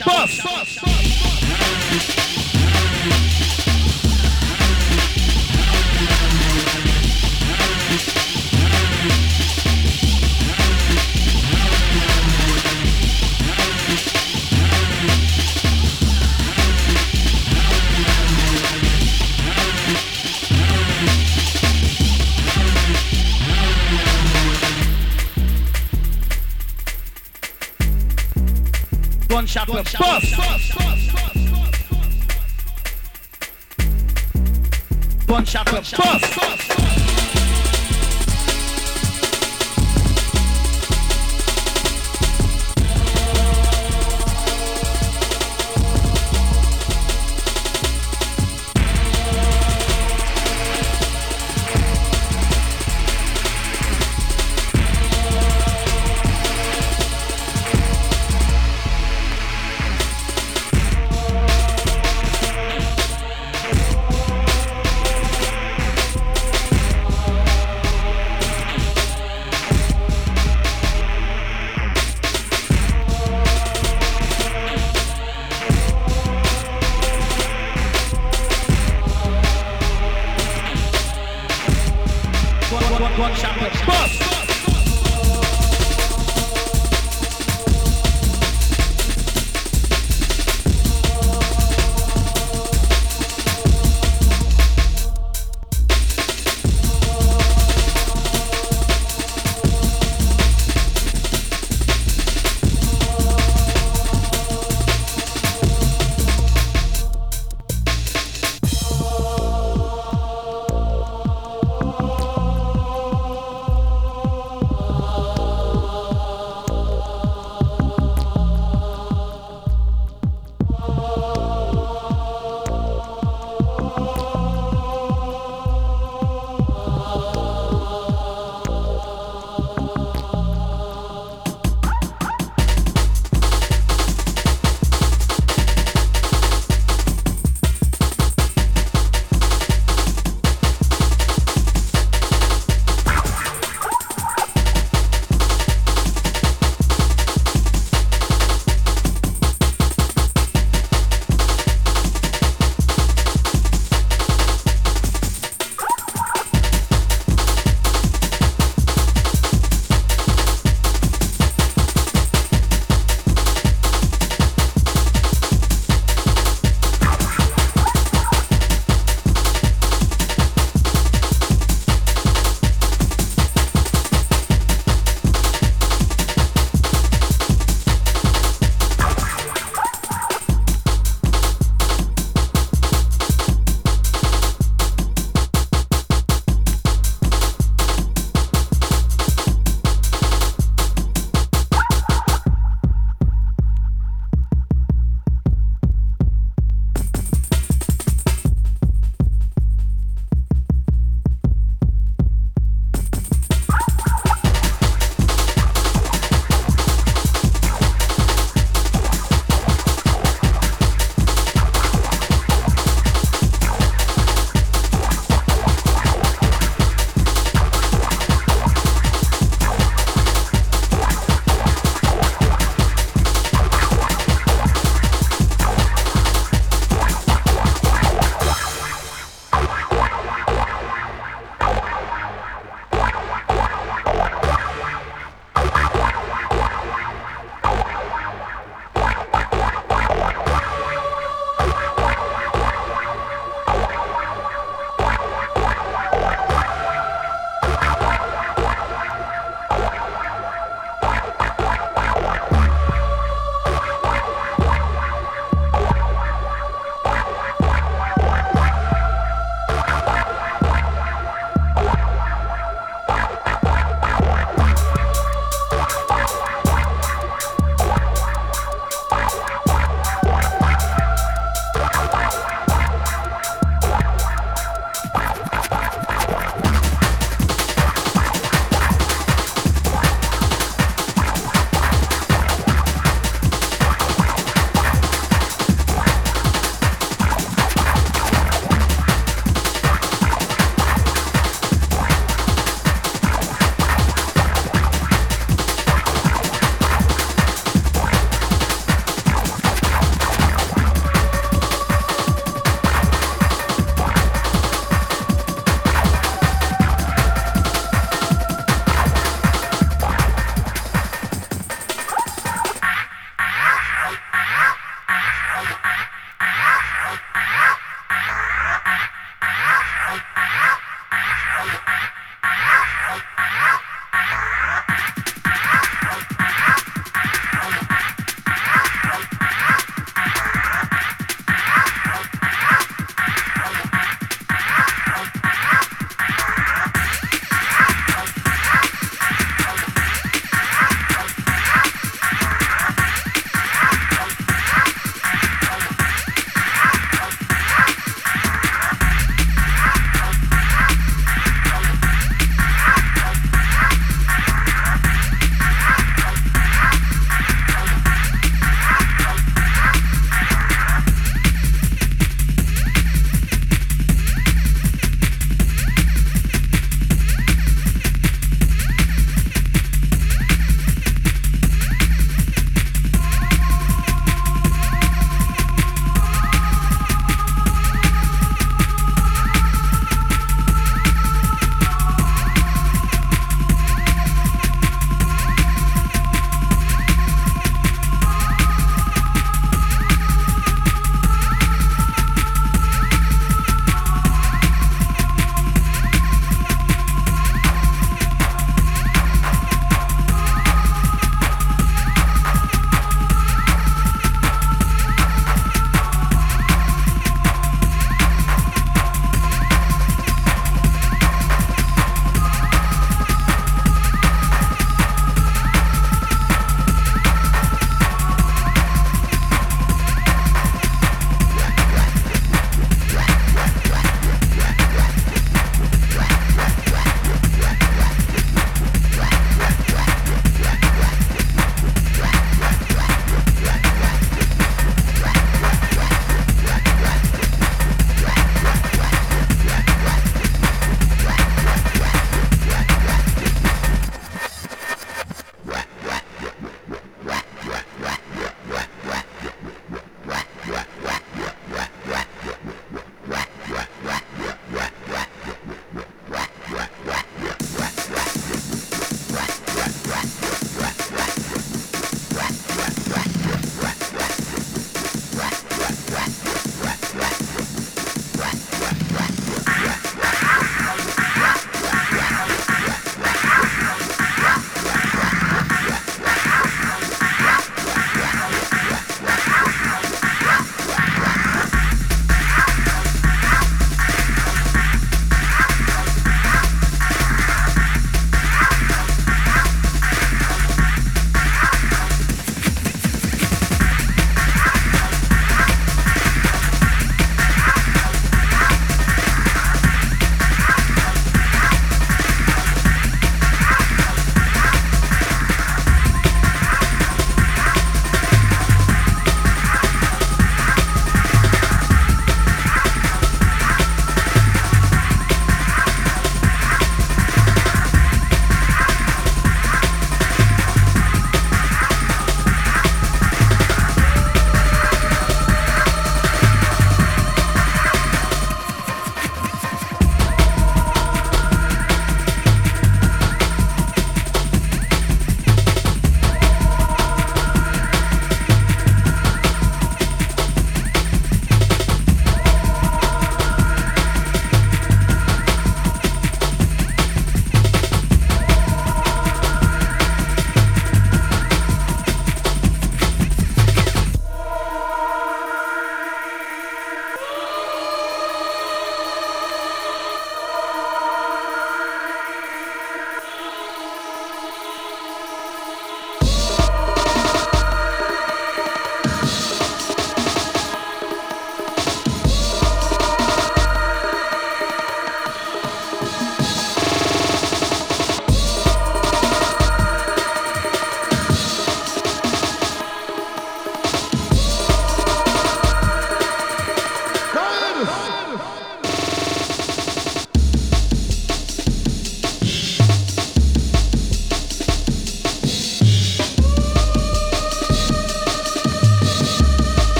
Buff!